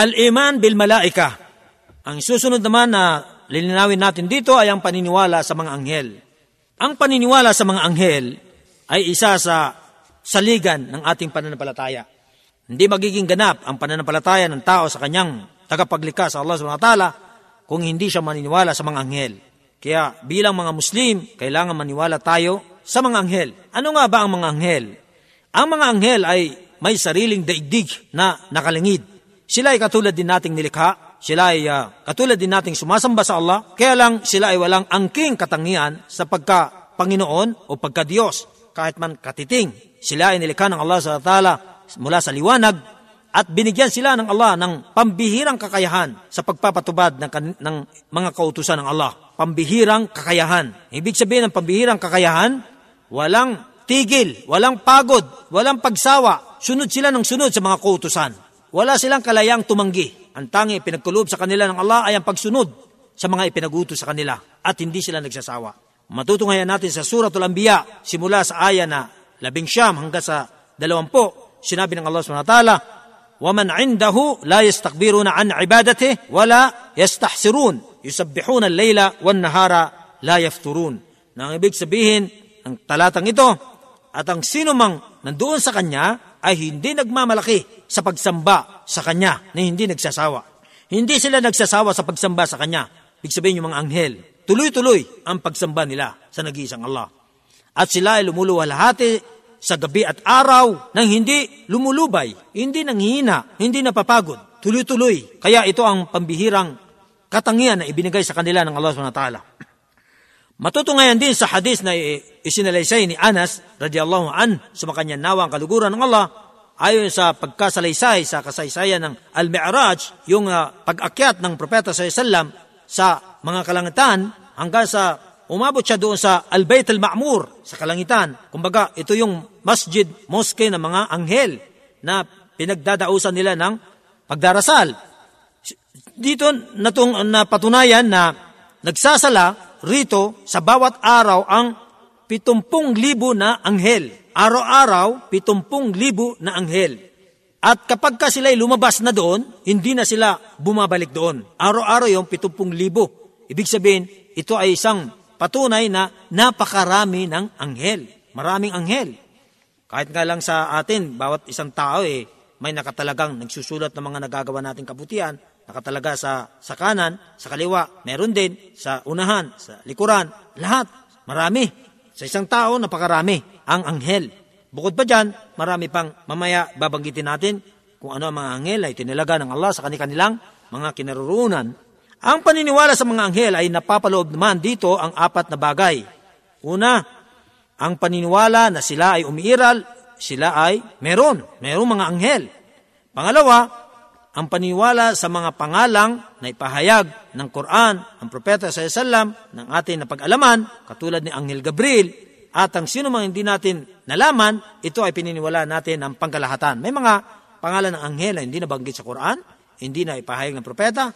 Al-iman bil malaika. Ang susunod naman na lilinawin natin dito ay ang paniniwala sa mga anghel. Ang paniniwala sa mga anghel ay isa sa saligan ng ating pananampalataya. Hindi magiging ganap ang pananampalataya ng tao sa kanyang tagapaglikha sa Allah subhanahu wa ta'ala kung hindi siya maniniwala sa mga anghel. Kaya bilang mga Muslim, kailangan maniwala tayo sa mga anghel. Ano nga ba ang mga anghel? Ang mga anghel ay may sariling daigdig na nakalingid. Sila ay katulad din nating nilikha. Sila ay uh, katulad din nating sumasamba sa Allah. Kaya lang sila ay walang angking katangian sa pagka Panginoon o pagka Diyos kahit man katiting. Sila ay nilikha ng Allah sa ta'ala mula sa liwanag at binigyan sila ng Allah ng pambihirang kakayahan sa pagpapatubad ng, ng mga kautusan ng Allah. Pambihirang kakayahan. Ibig sabihin ng pambihirang kakayahan, walang tigil, walang pagod, walang pagsawa. Sunod sila ng sunod sa mga kautusan. Wala silang kalayang tumanggi. Ang tangi pinagkulob sa kanila ng Allah ay ang pagsunod sa mga ipinagutos sa kanila at hindi sila nagsasawa. Matutunghayan natin sa Suratul Anbiya simula sa aya na labing siyam hanggang sa dalawampu sinabi ng Allah subhanahu wa ta'ala, وَمَنْ عِنْدَهُ لَا يَسْتَكْبِرُونَ عَنْ عِبَادَتِهِ وَلَا يَسْتَحْسِرُونَ يُسَبِّحُونَ اللَّيْلَ وَالنَّهَارَ لَا يَفْتُرُونَ Nang ibig sabihin ng talatang ito, at ang sino mang nandoon sa kanya ay hindi nagmamalaki sa pagsamba sa kanya na hindi nagsasawa. Hindi sila nagsasawa sa pagsamba sa kanya. Ibig sabihin yung mga anghel. Tuloy-tuloy ang pagsamba nila sa nag-iisang Allah. At sila ay lumuluwalhati sa gabi at araw nang hindi lumulubay, hindi nanghihina, hindi napapagod, tuloy-tuloy. Kaya ito ang pambihirang katangian na ibinigay sa kanila ng Allah subhanahu Matutungayan din sa hadis na isinalaysay ni Anas radiyallahu an sa makanyang nawang kaluguran ng Allah ayon sa pagkasalaysay sa kasaysayan ng Al-Mi'raj, yung uh, pag-akyat ng propeta sa sallam sa mga kalangitan hanggang sa umabot siya doon sa Al-Bayt al-Ma'mur sa kalangitan. Kumbaga, ito yung masjid, mosque ng mga anghel na pinagdadausan nila ng pagdarasal. Dito natong napatunayan na nagsasala rito sa bawat araw ang 70,000 na anghel. Araw-araw, 70,000 na anghel. At kapag ka sila'y lumabas na doon, hindi na sila bumabalik doon. Araw-araw yung 70,000. Ibig sabihin, ito ay isang patunay na napakarami ng anghel. Maraming anghel. Kahit nga lang sa atin, bawat isang tao eh, may nakatalagang nagsusulat ng mga nagagawa nating kabutihan, nakatalaga sa, sa kanan, sa kaliwa, meron din sa unahan, sa likuran, lahat. Marami. Sa isang tao, napakarami ang anghel. Bukod pa dyan, marami pang mamaya babanggitin natin kung ano ang mga anghel ay tinilaga ng Allah sa kanilang mga kinaroroonan ang paniniwala sa mga anghel ay napapaloob naman dito ang apat na bagay. Una, ang paniniwala na sila ay umiiral, sila ay meron, merong mga anghel. Pangalawa, ang paniniwala sa mga pangalang na ipahayag ng Quran, ang propeta sa Islam, ng ating napag-alaman, katulad ni Anghel Gabriel, at ang sino mang hindi natin nalaman, ito ay pininiwala natin ng pangkalahatan. May mga pangalan ng anghel na hindi nabanggit sa Quran, hindi na ipahayag ng propeta,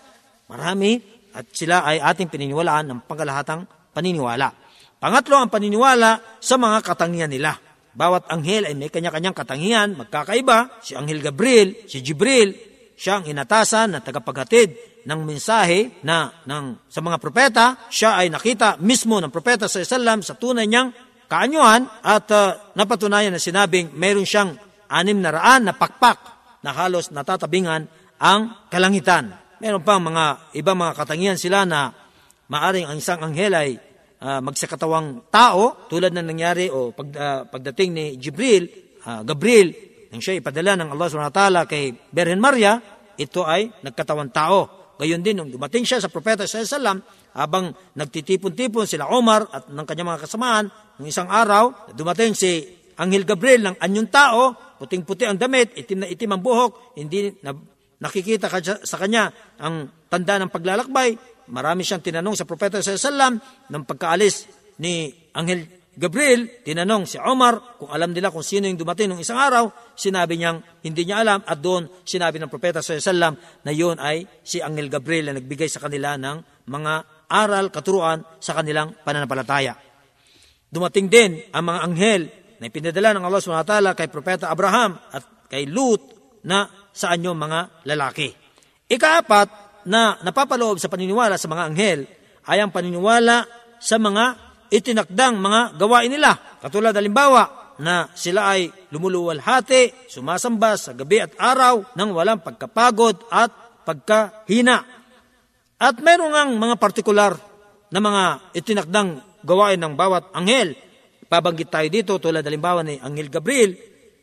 Marami at sila ay ating pininiwalaan ng pangkalahatang paniniwala. Pangatlo ang paniniwala sa mga katangian nila. Bawat anghel ay may kanya-kanyang katangian, magkakaiba. Si Anghel Gabriel, si Jibril, siya ang inatasan na tagapaghatid ng mensahe na ng, sa mga propeta. Siya ay nakita mismo ng propeta sa Islam sa tunay niyang kaanyuhan at uh, napatunayan na sinabing mayroon siyang anim na raan na pakpak na halos natatabingan ang kalangitan. Meron pang mga ibang mga katangian sila na maaring ang isang anghel ay uh, magsakatawang tao tulad na nangyari o pag, uh, pagdating ni Jibril, uh, Gabriel, nang siya ipadala ng Allah subhanahu wa ta'ala kay Berhen Maria, ito ay nagkatawang tao. Gayon din, nung dumating siya sa propeta sa Salam, habang nagtitipon-tipon sila Omar at ng kanyang mga kasamaan, ng isang araw, dumating si Anghel Gabriel ng anyong tao, puting-puti ang damit, itim na itim ang buhok, hindi na nakikita sa kanya ang tanda ng paglalakbay. Marami siyang tinanong sa propeta sa salam ng pagkaalis ni Angel Gabriel, tinanong si Omar kung alam nila kung sino yung dumating ng isang araw, sinabi niyang hindi niya alam at doon sinabi ng propeta sa salam na yun ay si Angel Gabriel na nagbigay sa kanila ng mga aral, katuruan sa kanilang pananampalataya. Dumating din ang mga anghel na ipinadala ng Allah SWT kay propeta Abraham at kay Lut na sa anyong mga lalaki. Ikaapat na napapaloob sa paniniwala sa mga anghel ay ang paniniwala sa mga itinakdang mga gawain nila. Katulad halimbawa na sila ay lumuluwalhati, sumasamba sa gabi at araw nang walang pagkapagod at pagkahina. At meron ngang mga partikular na mga itinakdang gawain ng bawat anghel. Pabanggit tayo dito tulad halimbawa ni Anghel Gabriel,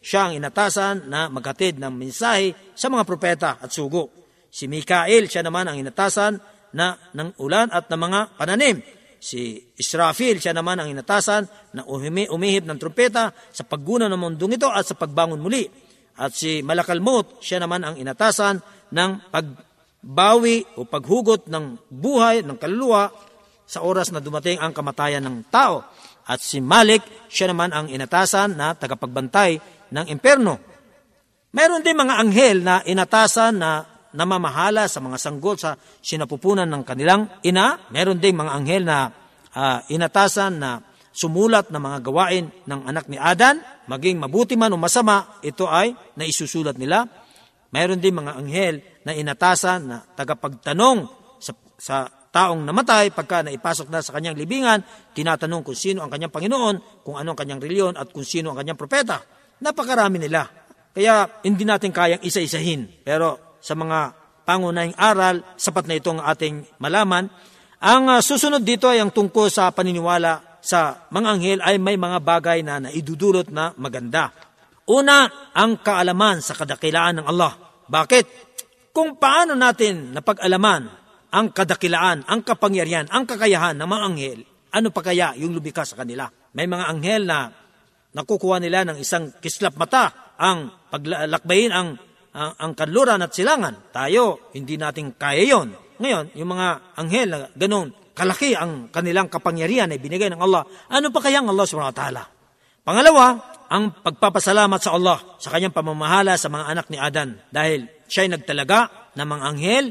siya ang inatasan na maghatid ng mensahe sa mga propeta at sugo. Si Mikael, siya naman ang inatasan na ng ulan at ng mga pananim. Si Israfil, siya naman ang inatasan na umihip ng trumpeta sa pagguna ng mundong ito at sa pagbangon muli. At si Malakalmot, siya naman ang inatasan ng pagbawi o paghugot ng buhay ng kaluluwa sa oras na dumating ang kamatayan ng tao. At si Malik, siya naman ang inatasan na tagapagbantay ng imperno. Meron din mga anghel na inatasan na namamahala sa mga sanggol sa sinapupunan ng kanilang ina. Meron ding mga anghel na uh, inatasan na sumulat ng mga gawain ng anak ni Adan, maging mabuti man o masama, ito ay naisusulat nila. Meron din mga anghel na inatasan na tagapagtanong sa, sa taong namatay pagka naipasok na sa kanyang libingan, tinatanong kung sino ang kanyang Panginoon, kung ano ang kanyang reliyon at kung sino ang kanyang propeta. Napakarami nila. Kaya hindi natin kayang isa-isahin. Pero sa mga pangunahing aral, sapat na itong ating malaman. Ang uh, susunod dito ay ang tungkol sa paniniwala sa mga anghel ay may mga bagay na naidudulot na maganda. Una, ang kaalaman sa kadakilaan ng Allah. Bakit? Kung paano natin napag-alaman ang kadakilaan, ang kapangyarihan, ang kakayahan ng mga anghel, ano pa kaya yung lumika sa kanila? May mga anghel na nakukuha nila ng isang kislap mata ang paglakbayin ang ang, ang kanluran at silangan. Tayo, hindi natin kaya yon. Ngayon, yung mga anghel na ganun, kalaki ang kanilang kapangyarihan ay binigay ng Allah. Ano pa kaya ang Allah subhanahu wa ta'ala? Pangalawa, ang pagpapasalamat sa Allah sa kanyang pamamahala sa mga anak ni Adan dahil siya nagtalaga ng mga anghel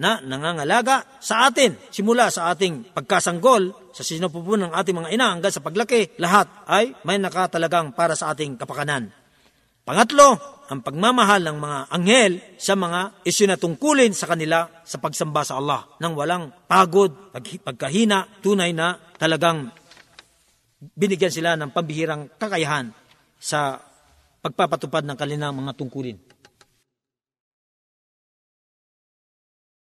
na nangangalaga sa atin. Simula sa ating pagkasanggol, sa sinupupunan ng ating mga ina hanggang sa paglaki, lahat ay may nakatalagang para sa ating kapakanan. Pangatlo, ang pagmamahal ng mga anghel sa mga isinatungkulin sa kanila sa pagsamba sa Allah nang walang pagod, pagkahina, tunay na talagang binigyan sila ng pambihirang kakayahan sa pagpapatupad ng kanilang mga tungkulin.